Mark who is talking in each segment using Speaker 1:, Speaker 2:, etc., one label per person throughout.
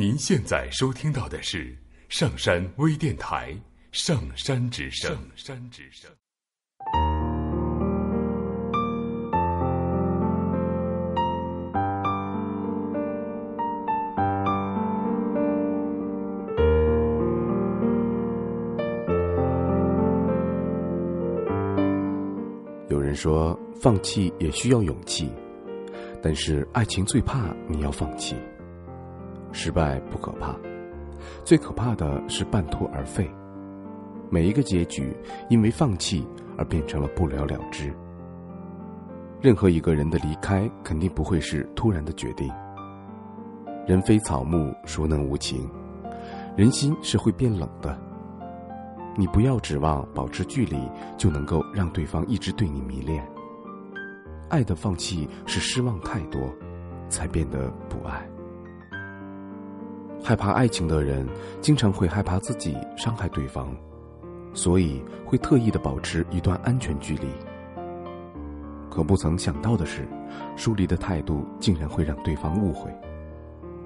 Speaker 1: 您现在收听到的是上山微电台《上山之声》。上山之声。
Speaker 2: 有人说，放弃也需要勇气，但是爱情最怕你要放弃。失败不可怕，最可怕的是半途而废。每一个结局因为放弃而变成了不了了之。任何一个人的离开肯定不会是突然的决定。人非草木，孰能无情？人心是会变冷的。你不要指望保持距离就能够让对方一直对你迷恋。爱的放弃是失望太多，才变得不爱。害怕爱情的人，经常会害怕自己伤害对方，所以会特意的保持一段安全距离。可不曾想到的是，疏离的态度竟然会让对方误会，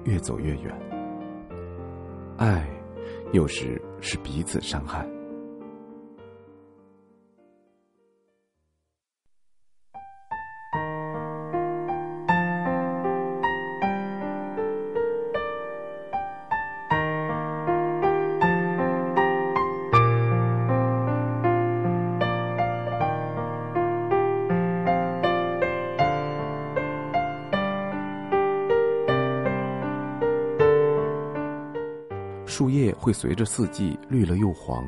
Speaker 2: 越走越远。爱，有时是彼此伤害。树叶会随着四季绿了又黄，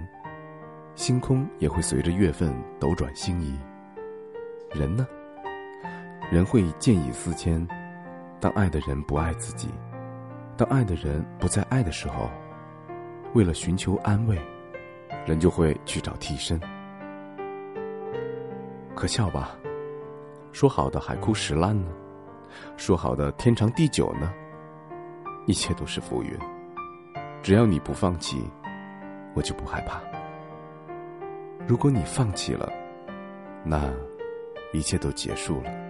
Speaker 2: 星空也会随着月份斗转星移。人呢？人会见异思迁。当爱的人不爱自己，当爱的人不再爱的时候，为了寻求安慰，人就会去找替身。可笑吧？说好的海枯石烂呢？说好的天长地久呢？一切都是浮云。只要你不放弃，我就不害怕。如果你放弃了，那一切都结束了。